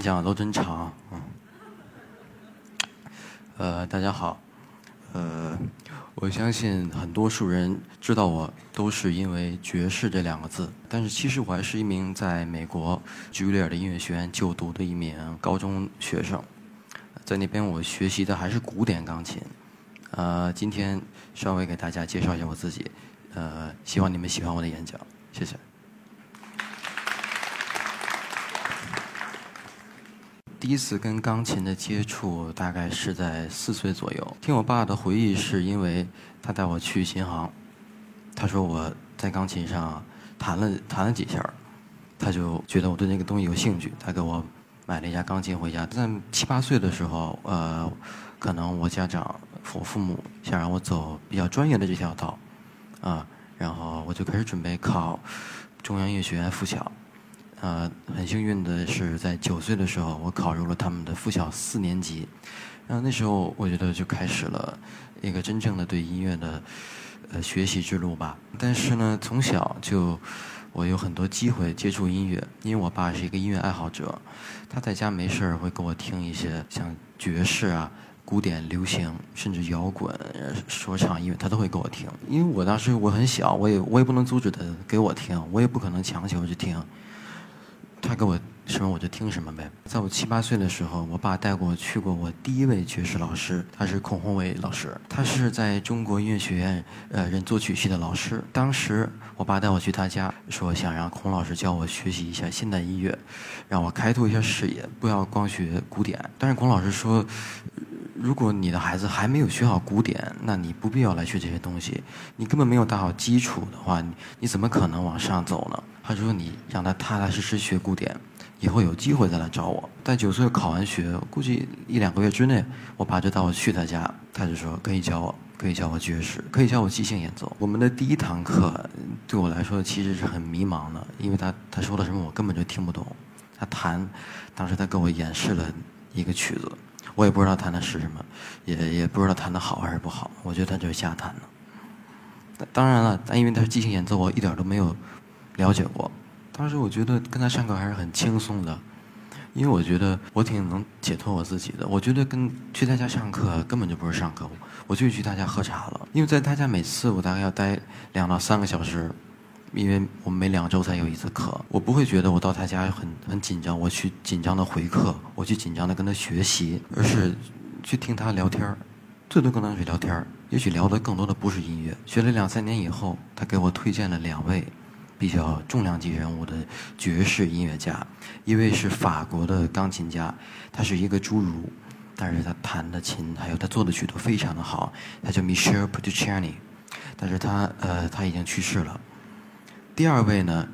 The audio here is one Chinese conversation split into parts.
演讲都真长，嗯。呃，大家好，呃，我相信很多数人知道我都是因为爵士这两个字，但是其实我还是一名在美国居里尔的音乐学院就读的一名高中学生，在那边我学习的还是古典钢琴。呃，今天稍微给大家介绍一下我自己，呃，希望你们喜欢我的演讲，谢谢。第一次跟钢琴的接触大概是在四岁左右。听我爸的回忆，是因为他带我去琴行，他说我在钢琴上弹了弹了几下，他就觉得我对那个东西有兴趣，他给我买了一架钢琴回家。在七八岁的时候，呃，可能我家长我父母想让我走比较专业的这条道，啊，然后我就开始准备考中央音乐学院附小。呃，很幸运的是，在九岁的时候，我考入了他们的附小四年级。然后那时候，我觉得就开始了一个真正的对音乐的呃学习之路吧。但是呢，从小就我有很多机会接触音乐，因为我爸是一个音乐爱好者，他在家没事儿会给我听一些像爵士啊、古典、流行，甚至摇滚、说唱音乐，他都会给我听。因为我当时我很小，我也我也不能阻止他给我听，我也不可能强求去听。他给我什么我就听什么呗。在我七八岁的时候，我爸带我去过我第一位爵士老师，他是孔宏伟老师，他是在中国音乐学院呃任作曲系的老师。当时我爸带我去他家，说想让孔老师教我学习一下现代音乐，让我开拓一下视野，不要光学古典。但是孔老师说，如果你的孩子还没有学好古典，那你不必要来学这些东西。你根本没有打好基础的话，你你怎么可能往上走呢？他说：“你让他踏踏实实学古典，以后有机会再来找我。”在九岁考完学，估计一两个月之内，我爸就带我去他家，他就说：“可以教我，可以教我爵士，可以教我即兴演奏。”我们的第一堂课对我来说其实是很迷茫的，因为他他说了什么我根本就听不懂。他弹，当时他给我演示了一个曲子，我也不知道弹的是什么，也也不知道弹的好还是不好。我觉得他就是瞎弹的。当然了，但因为他是即兴演奏，我一点都没有。了解过，当时我觉得跟他上课还是很轻松的，因为我觉得我挺能解脱我自己的。我觉得跟去他家上课根本就不是上课，我就去他家喝茶了。因为在他家每次我大概要待两到三个小时，因为我们每两周才有一次课，我不会觉得我到他家很很紧张，我去紧张的回课，我去紧张的跟他学习，而是去听他聊天儿最多跟他去聊天儿也许聊的更多的不是音乐。学了两三年以后，他给我推荐了两位。比较重量级人物的爵士音乐家，一位是法国的钢琴家，他是一个侏儒，但是他弹的琴还有他做的曲都非常的好，他叫 Michel Petrucciani，但是他呃他已经去世了。第二位呢，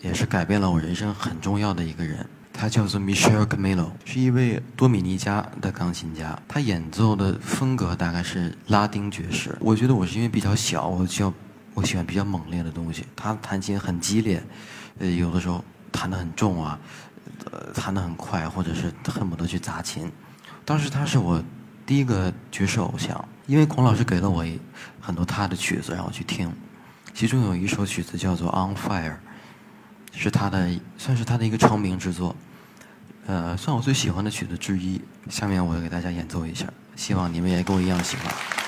也是改变了我人生很重要的一个人，他叫做 Michel Camilo，是一位多米尼加的钢琴家，他演奏的风格大概是拉丁爵士。我觉得我是因为比较小，我就。我喜欢比较猛烈的东西，他弹琴很激烈，呃，有的时候弹得很重啊，呃，弹得很快，或者是恨不得去砸琴。当时他是我第一个爵士偶像，因为孔老师给了我很多他的曲子让我去听，其中有一首曲子叫做《On Fire》，是他的算是他的一个成名之作，呃，算我最喜欢的曲子之一。下面我给大家演奏一下，希望你们也跟我一样喜欢。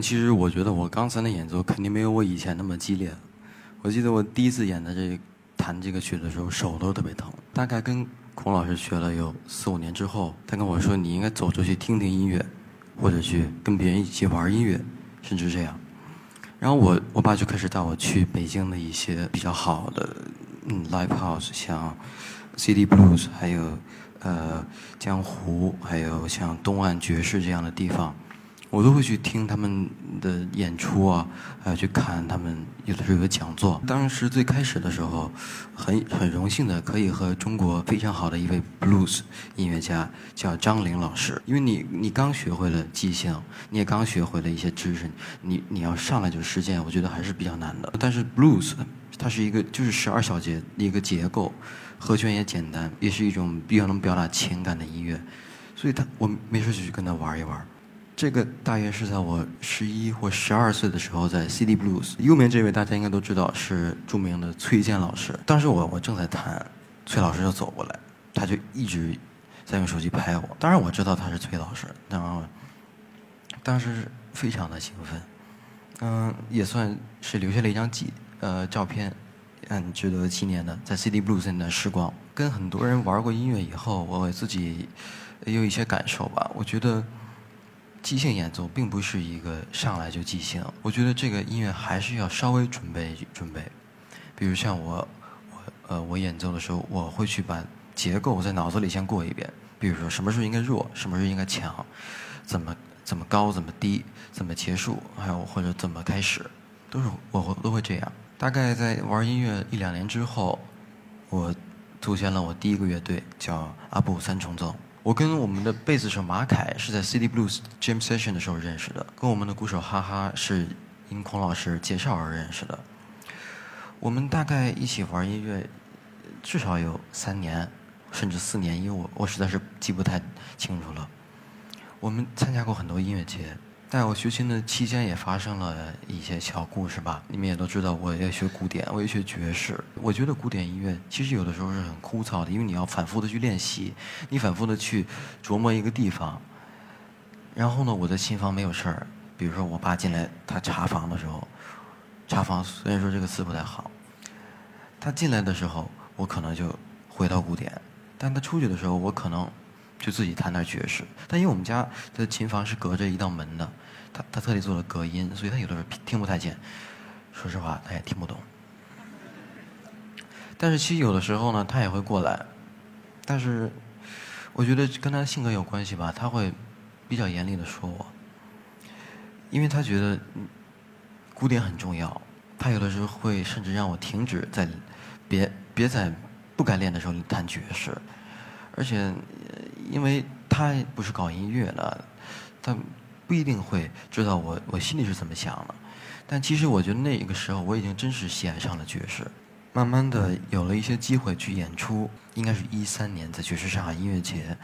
其实我觉得我刚才的演奏肯定没有我以前那么激烈。我记得我第一次演的这弹这个曲的时候，手都特别疼。大概跟孔老师学了有四五年之后，他跟我说：“你应该走出去听听音乐，或者去跟别人一起玩音乐，甚至这样。”然后我我爸就开始带我去北京的一些比较好的嗯 live house，像 CD Blues，还有呃江湖，还有像东岸爵士这样的地方。我都会去听他们的演出啊，还有去看他们有的时候有讲座。当时最开始的时候，很很荣幸的可以和中国非常好的一位 blues 音乐家叫张玲老师。因为你你刚学会了即兴，你也刚学会了一些知识，你你要上来就实践，我觉得还是比较难的。但是 blues 它是一个就是十二小节一个结构，和弦也简单，也是一种比较能表达情感的音乐，所以他我没事就去跟他玩一玩。这个大约是在我十一或十二岁的时候，在 CD Blues。右面这位大家应该都知道是著名的崔健老师。当时我我正在弹，崔老师就走过来，他就一直在用手机拍我。当然我知道他是崔老师，然后当时非常的兴奋，嗯，也算是留下了一张记呃照片，很值得纪念的，在 CD Blues 的时光。跟很多人玩过音乐以后，我自己也有一些感受吧。我觉得。即兴演奏并不是一个上来就即兴，我觉得这个音乐还是要稍微准备准备。比如像我，我呃，我演奏的时候，我会去把结构在脑子里先过一遍。比如说什么时候应该弱，什么时候应该强，怎么怎么高，怎么低，怎么结束，还有或者怎么开始，都是我会都会这样。大概在玩音乐一两年之后，我组建了我第一个乐队，叫阿布三重奏。我跟我们的贝斯手马凯是在 CD Blues Jam Session 的时候认识的，跟我们的鼓手哈哈是因孔老师介绍而认识的。我们大概一起玩音乐，至少有三年，甚至四年，因为我我实在是记不太清楚了。我们参加过很多音乐节。在我学琴的期间，也发生了一些小故事吧。你们也都知道，我也学古典，我也学爵士。我觉得古典音乐其实有的时候是很枯燥的，因为你要反复的去练习，你反复的去琢磨一个地方。然后呢，我的琴房没有事儿。比如说，我爸进来，他查房的时候，查房虽然说这个词不太好，他进来的时候，我可能就回到古典；但他出去的时候，我可能。就自己弹点爵士，但因为我们家的琴房是隔着一道门的，他他特地做了隔音，所以他有的时候听不太见。说实话，他也听不懂。但是其实有的时候呢，他也会过来，但是我觉得跟他性格有关系吧，他会比较严厉的说我，因为他觉得古典很重要，他有的时候会甚至让我停止在别别在不该练的时候弹爵士，而且。因为他不是搞音乐的，他不一定会知道我我心里是怎么想的。但其实我觉得那个时候我已经真是喜爱上了爵士，慢慢的有了一些机会去演出。应该是一三年在爵士上海音乐节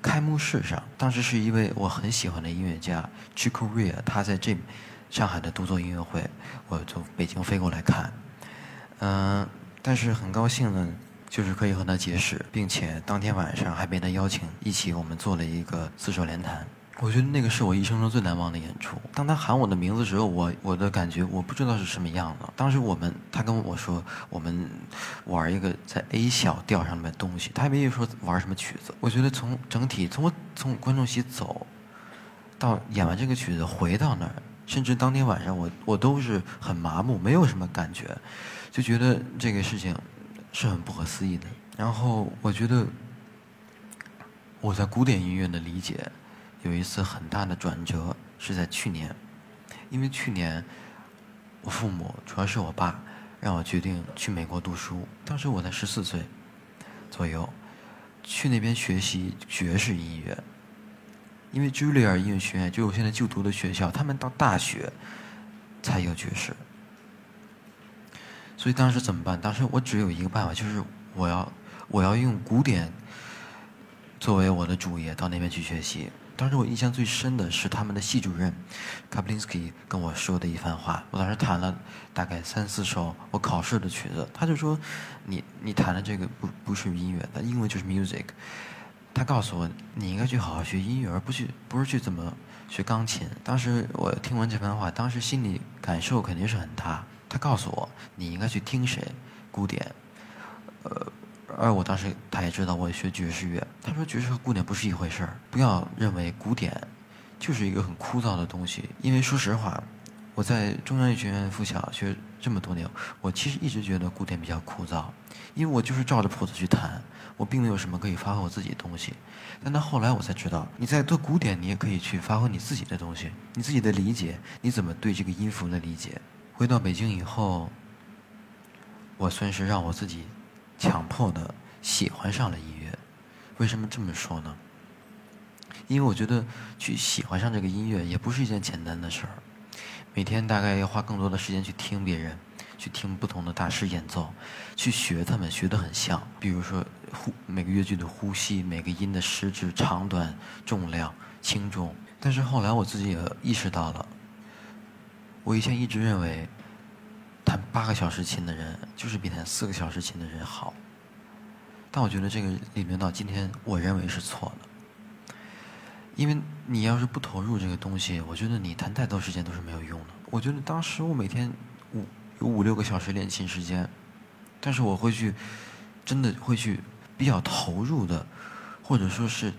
开幕式上，当时是一位我很喜欢的音乐家 Chick Corea，他在这上海的独奏音乐会，我从北京飞过来看。嗯，但是很高兴呢。就是可以和他结识，并且当天晚上还被他邀请一起，我们做了一个四手联弹。我觉得那个是我一生中最难忘的演出。当他喊我的名字时候，我我的感觉我不知道是什么样的。当时我们他跟我说我们玩一个在 A 小调上面的东西，他还没有说玩什么曲子。我觉得从整体从我从观众席走到演完这个曲子回到那儿，甚至当天晚上我我都是很麻木，没有什么感觉，就觉得这个事情。是很不可思议的。然后我觉得我在古典音乐的理解有一次很大的转折，是在去年。因为去年我父母，主要是我爸，让我决定去美国读书。当时我才十四岁左右，去那边学习爵士音乐。因为茱莉尔音乐学院就我现在就读的学校，他们到大学才有爵士。所以当时怎么办？当时我只有一个办法，就是我要我要用古典作为我的主业到那边去学习。当时我印象最深的是他们的系主任卡布林斯基跟我说的一番话。我当时弹了大概三四首我考试的曲子，他就说：“你你弹的这个不不是音乐，但英文就是 music。”他告诉我，你应该去好好学音乐，而不去不是去怎么学钢琴。当时我听完这番话，当时心里感受肯定是很大。他告诉我，你应该去听谁，古典。呃，而我当时他也知道我学爵士乐，他说爵士和古典不是一回事儿，不要认为古典就是一个很枯燥的东西。因为说实话，我在中央音乐学院附小学这么多年，我其实一直觉得古典比较枯燥，因为我就是照着谱子去弹。我并没有什么可以发挥我自己的东西，但到后来我才知道，你在做古典，你也可以去发挥你自己的东西，你自己的理解，你怎么对这个音符的理解。回到北京以后，我算是让我自己强迫的喜欢上了音乐。为什么这么说呢？因为我觉得去喜欢上这个音乐也不是一件简单的事儿，每天大概要花更多的时间去听别人。去听不同的大师演奏，去学他们，学得很像。比如说，呼每个乐句的呼吸，每个音的失质、长短、重量、轻重。但是后来我自己也意识到了，我以前一直认为，弹八个小时琴的人就是比弹四个小时琴的人好。但我觉得这个理论到今天，我认为是错的。因为你要是不投入这个东西，我觉得你弹太多时间都是没有用的。我觉得当时我每天五。有五六个小时练琴时间，但是我会去，真的会去比较投入的，或者说是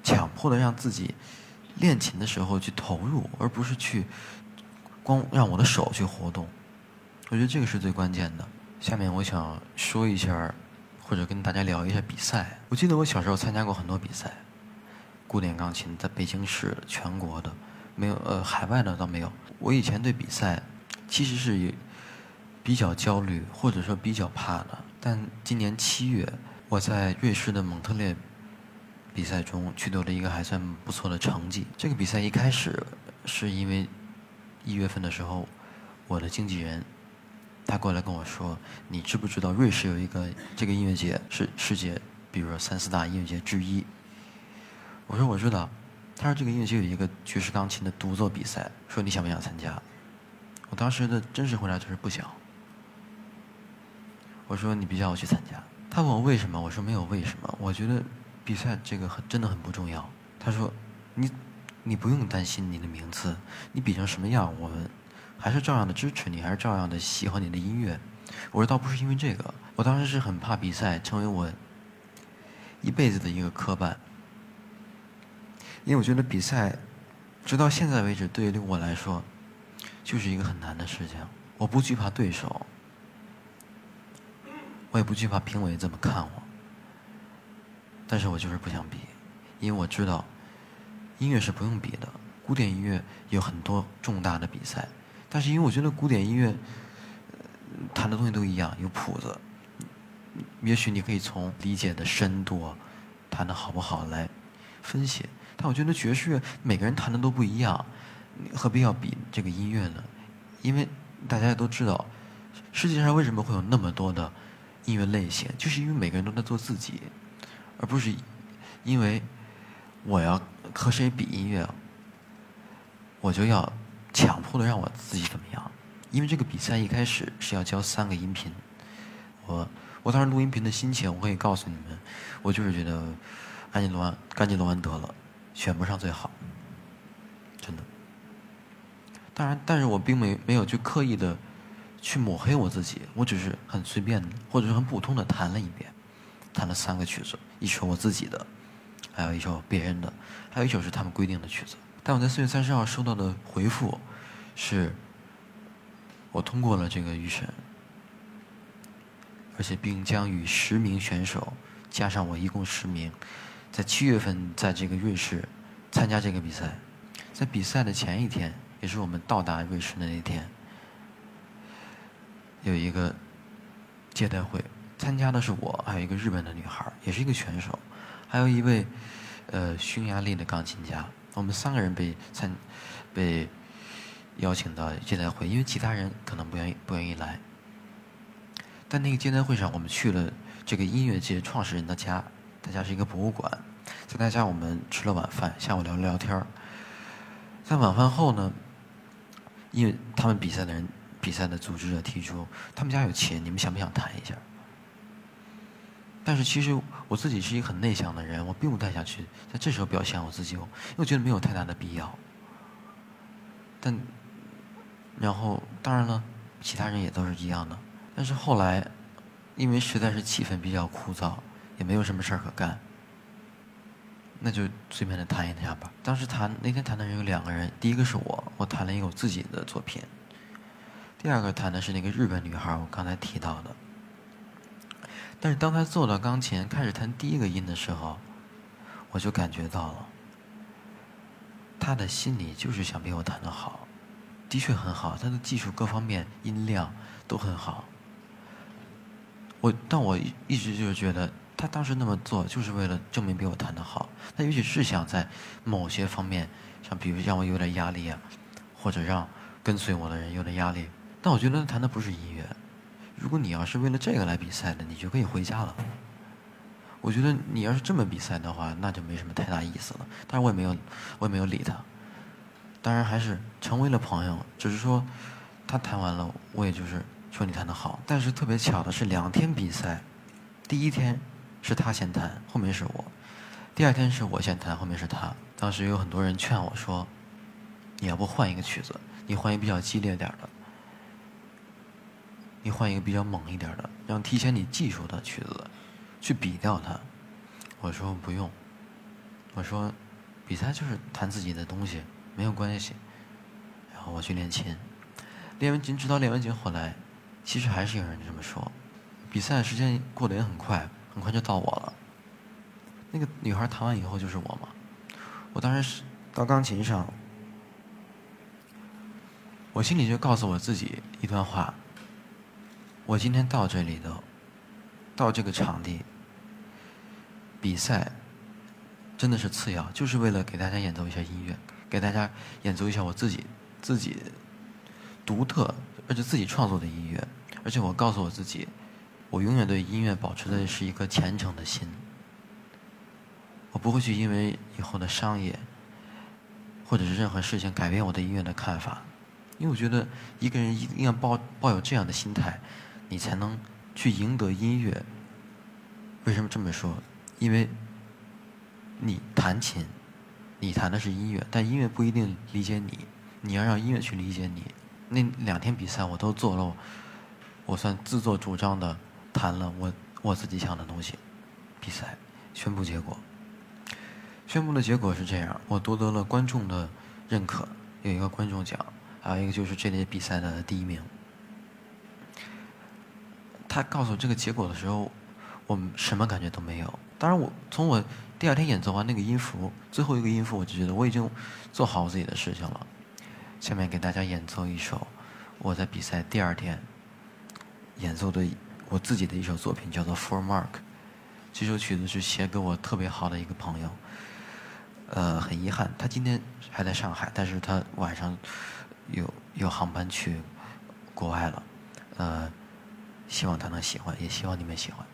强迫的让自己练琴的时候去投入，而不是去让我的手去活动。我觉得这个是最关键的。下面我想说一下，或者跟大家聊一下比赛。我记得我小时候参加过很多比赛，古典钢琴在北京市全国的，没有呃海外的倒没有。我以前对比赛。其实是比较焦虑，或者说比较怕的。但今年七月，我在瑞士的蒙特列比赛中取得了一个还算不错的成绩。这个比赛一开始是因为一月份的时候，我的经纪人他过来跟我说：“你知不知道瑞士有一个这个音乐节是世界，比如说三四大音乐节之一？”我说：“我知道。”他说：“这个音乐节有一个爵士钢琴的独奏比赛，说你想不想参加？”我当时的真实回答就是不想。我说你别叫我去参加。他问我为什么，我说没有为什么。我觉得比赛这个很真的很不重要。他说你你不用担心你的名次，你比成什么样，我们还是照样的支持你，还是照样的喜欢你的音乐。我说倒不是因为这个，我当时是很怕比赛成为我一辈子的一个磕绊，因为我觉得比赛直到现在为止，对于我来说。就是一个很难的事情。我不惧怕对手，我也不惧怕评委怎么看我，但是我就是不想比，因为我知道音乐是不用比的。古典音乐有很多重大的比赛，但是因为我觉得古典音乐弹的东西都一样，有谱子，也许你可以从理解的深度、弹的好不好来分析。但我觉得爵士乐每个人弹的都不一样。何必要比这个音乐呢？因为大家也都知道，世界上为什么会有那么多的音乐类型，就是因为每个人都在做自己，而不是因为我要和谁比音乐，我就要强迫的让我自己怎么样。因为这个比赛一开始是要交三个音频，我我当时录音频的心情，我可以告诉你们，我就是觉得安吉罗安，赶紧录完得了，选不上最好。真的当然，但是我并没没有去刻意的去抹黑我自己，我只是很随便的，或者是很普通的弹了一遍，弹了三个曲子，一首我自己的，还有一首别人的，还有一首是他们规定的曲子。但我在四月三十号收到的回复是，我通过了这个预审，而且并将与十名选手加上我一共十名，在七月份在这个瑞士参加这个比赛，在比赛的前一天。也是我们到达瑞士的那天，有一个接待会，参加的是我，还有一个日本的女孩，也是一个选手，还有一位呃匈牙利的钢琴家。我们三个人被参被邀请到接待会，因为其他人可能不愿意不愿意来。但那个接待会上，我们去了这个音乐界创始人的家，他家是一个博物馆，在他家我们吃了晚饭，下午聊了聊天儿。在晚饭后呢。因为他们比赛的人，比赛的组织者提出，他们家有琴，你们想不想弹一下？但是其实我自己是一个很内向的人，我并不太想去在这时候表现我自己，因为我觉得没有太大的必要。但，然后当然了，其他人也都是一样的。但是后来，因为实在是气氛比较枯燥，也没有什么事儿可干，那就随便的谈一下吧。当时谈那天谈的人有两个人，第一个是我，我谈了一个我自己的作品；第二个谈的是那个日本女孩，我刚才提到的。但是当他坐到钢琴开始弹第一个音的时候，我就感觉到了，他的心里就是想比我弹得好，的确很好，他的技术各方面音量都很好。我但我一直就是觉得，他当时那么做就是为了证明比我弹得好。他也许是想在某些方面，像比如让我有点压力啊，或者让跟随我的人有点压力。但我觉得他弹的不是音乐。如果你要是为了这个来比赛的，你就可以回家了。我觉得你要是这么比赛的话，那就没什么太大意思了。但是我也没有，我也没有理他。当然还是成为了朋友，只是说他弹完了，我也就是说你弹的好。但是特别巧的是，两天比赛，第一天是他先弹，后面是我；第二天是我先弹，后面是他。当时有很多人劝我说：“你要不换一个曲子，你换一个比较激烈点的。”你换一个比较猛一点的，让提前你技术的曲子，去比掉它。我说不用，我说比赛就是弹自己的东西，没有关系。然后我去练琴，练完琴直到练完琴后来，其实还是有人这么说。比赛时间过得也很快，很快就到我了。那个女孩弹完以后就是我嘛。我当时是到钢琴上，我心里就告诉我自己一段话。我今天到这里的，到这个场地比赛，真的是次要，就是为了给大家演奏一下音乐，给大家演奏一下我自己自己独特而且自己创作的音乐。而且我告诉我自己，我永远对音乐保持的是一颗虔诚的心。我不会去因为以后的商业或者是任何事情改变我对音乐的看法，因为我觉得一个人一定要抱抱有这样的心态。你才能去赢得音乐。为什么这么说？因为你弹琴，你弹的是音乐，但音乐不一定理解你。你要让音乐去理解你。那两天比赛我都做了，我算自作主张的弹了我我自己想的东西。比赛宣布结果，宣布的结果是这样：我夺得了观众的认可，有一个观众奖，还有一个就是这类比赛的第一名。他告诉我这个结果的时候，我什么感觉都没有。当然，我从我第二天演奏完那个音符最后一个音符，我就觉得我已经做好我自己的事情了。下面给大家演奏一首我在比赛第二天演奏的我自己的一首作品，叫做《For Mark》。这首曲子是写给我特别好的一个朋友。呃，很遗憾，他今天还在上海，但是他晚上有有航班去国外了。呃。希望他能喜欢，也希望你们喜欢。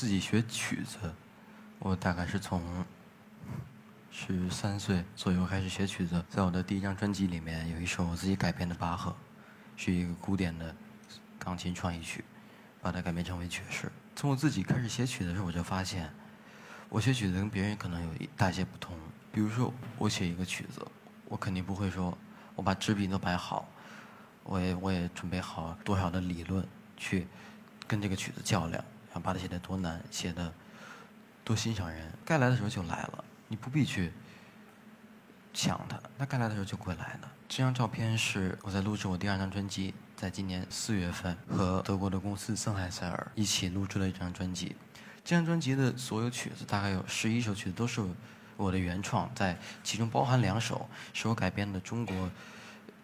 自己学曲子，我大概是从十三岁左右开始学曲子。在我的第一张专辑里面，有一首我自己改编的巴赫，是一个古典的钢琴创意曲，把它改编成为爵士。从我自己开始写曲的时候，我就发现，我写曲子跟别人可能有一大些不同。比如说，我写一个曲子，我肯定不会说，我把纸笔都摆好，我也我也准备好多少的理论去跟这个曲子较量，想把它写得多难，写的多欣赏人。该来的时候就来了，你不必去想它，它该来的时候就会来的。这张照片是我在录制我第二张专辑，在今年四月份和德国的公司森海塞尔一起录制了一张专辑。这张专辑的所有曲子，大概有十一首曲子都是。我的原创，在其中包含两首是我改编的中国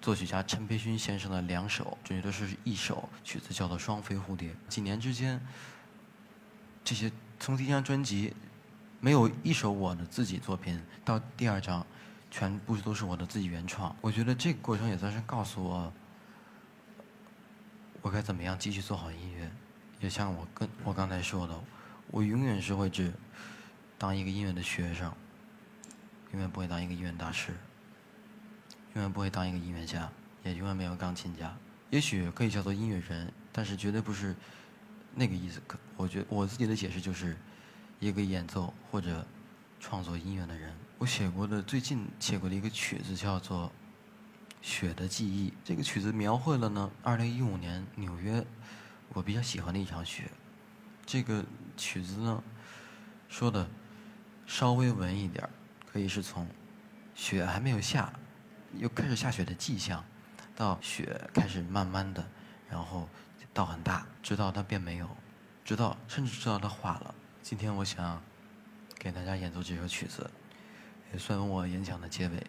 作曲家陈培勋先生的两首，这些都是一首曲子，叫做《双飞蝴蝶》。几年之间，这些从第一张专辑没有一首我的自己作品，到第二张全部都是我的自己原创。我觉得这个过程也算是告诉我，我该怎么样继续做好音乐。也像我跟我刚才说的，我永远是会只当一个音乐的学生。永远不会当一个音乐大师，永远不会当一个音乐家，也永远没有钢琴家。也许可以叫做音乐人，但是绝对不是那个意思。可我觉我自己的解释就是，一个演奏或者创作音乐的人。我写过的最近写过的一个曲子叫做《雪的记忆》，这个曲子描绘了呢，二零一五年纽约我比较喜欢的一场雪。这个曲子呢，说的稍微文一点。可以是从雪还没有下，又开始下雪的迹象，到雪开始慢慢的，然后到很大，直到它变没有，直到甚至直到它化了。今天我想给大家演奏这首曲子，也算我演讲的结尾。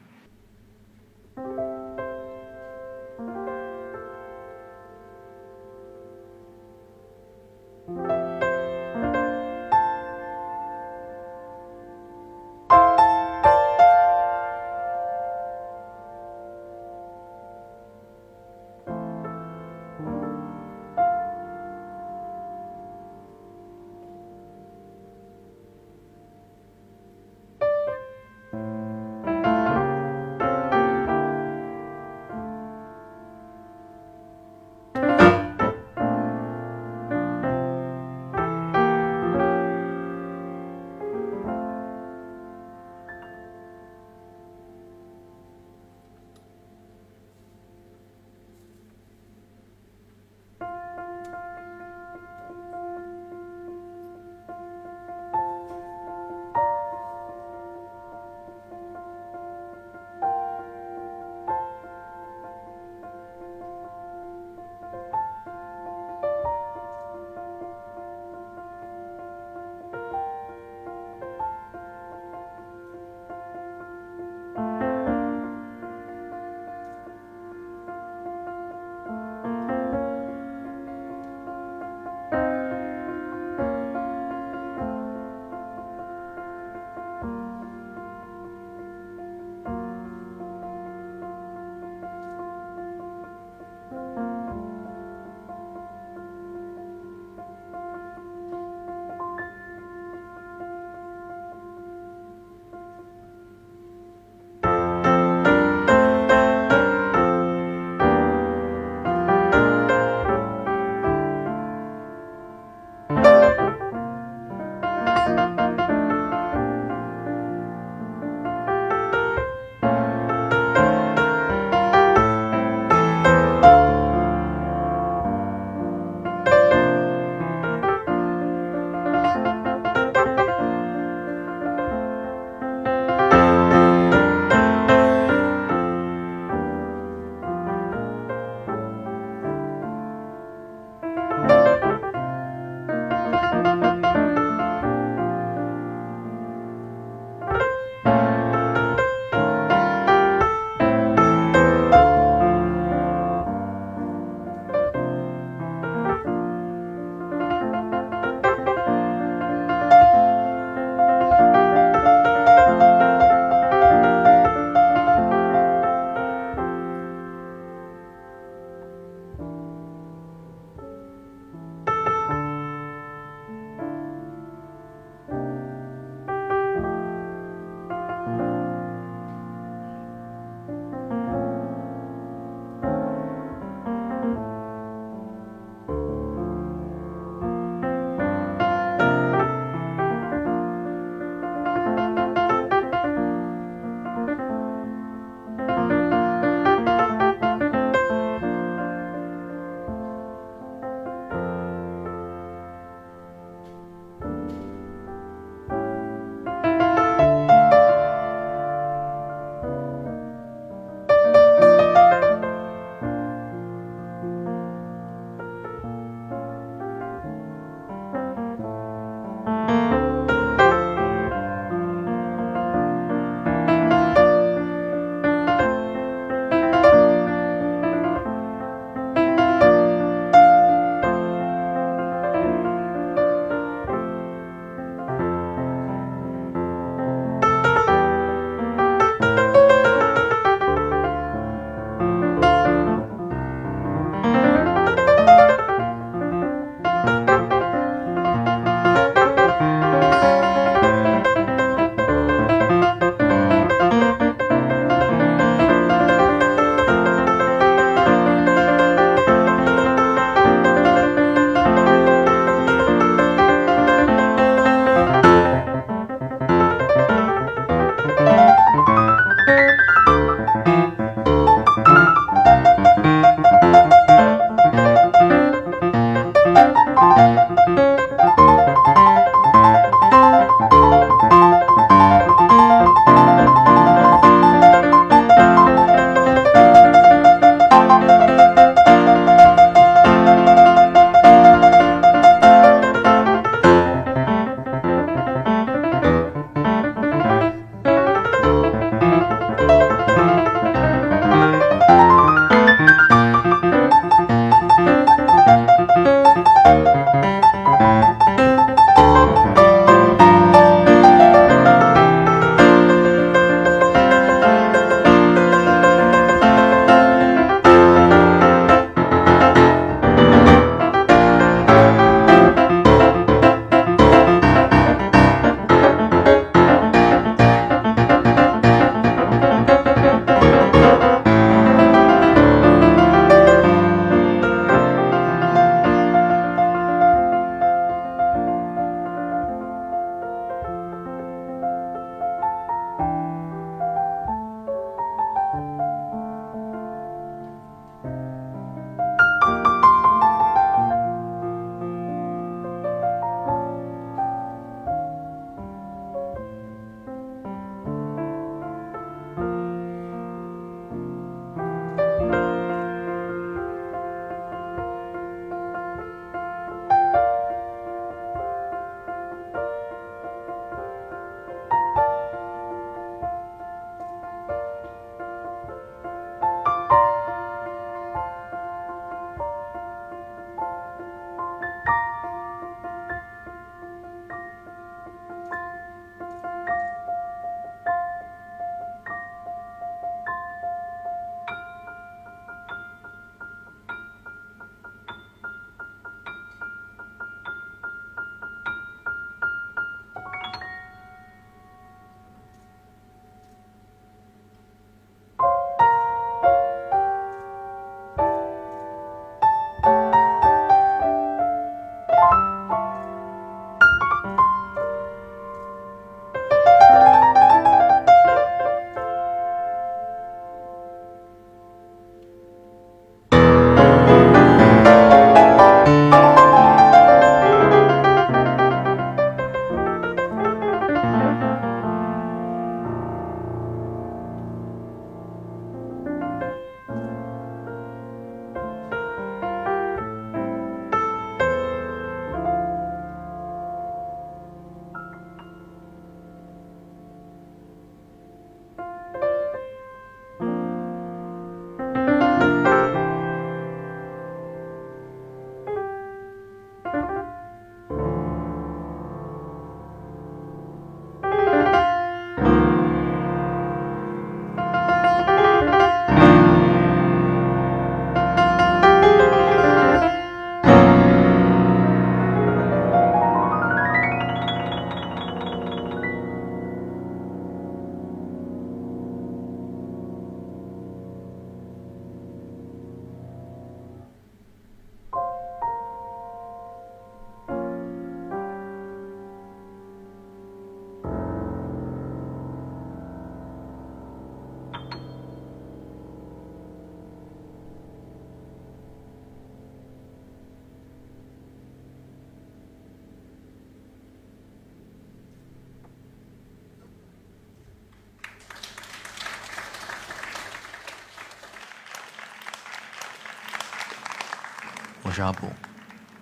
是阿普，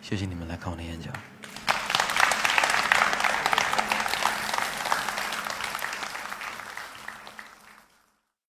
谢谢你们来看我的演讲。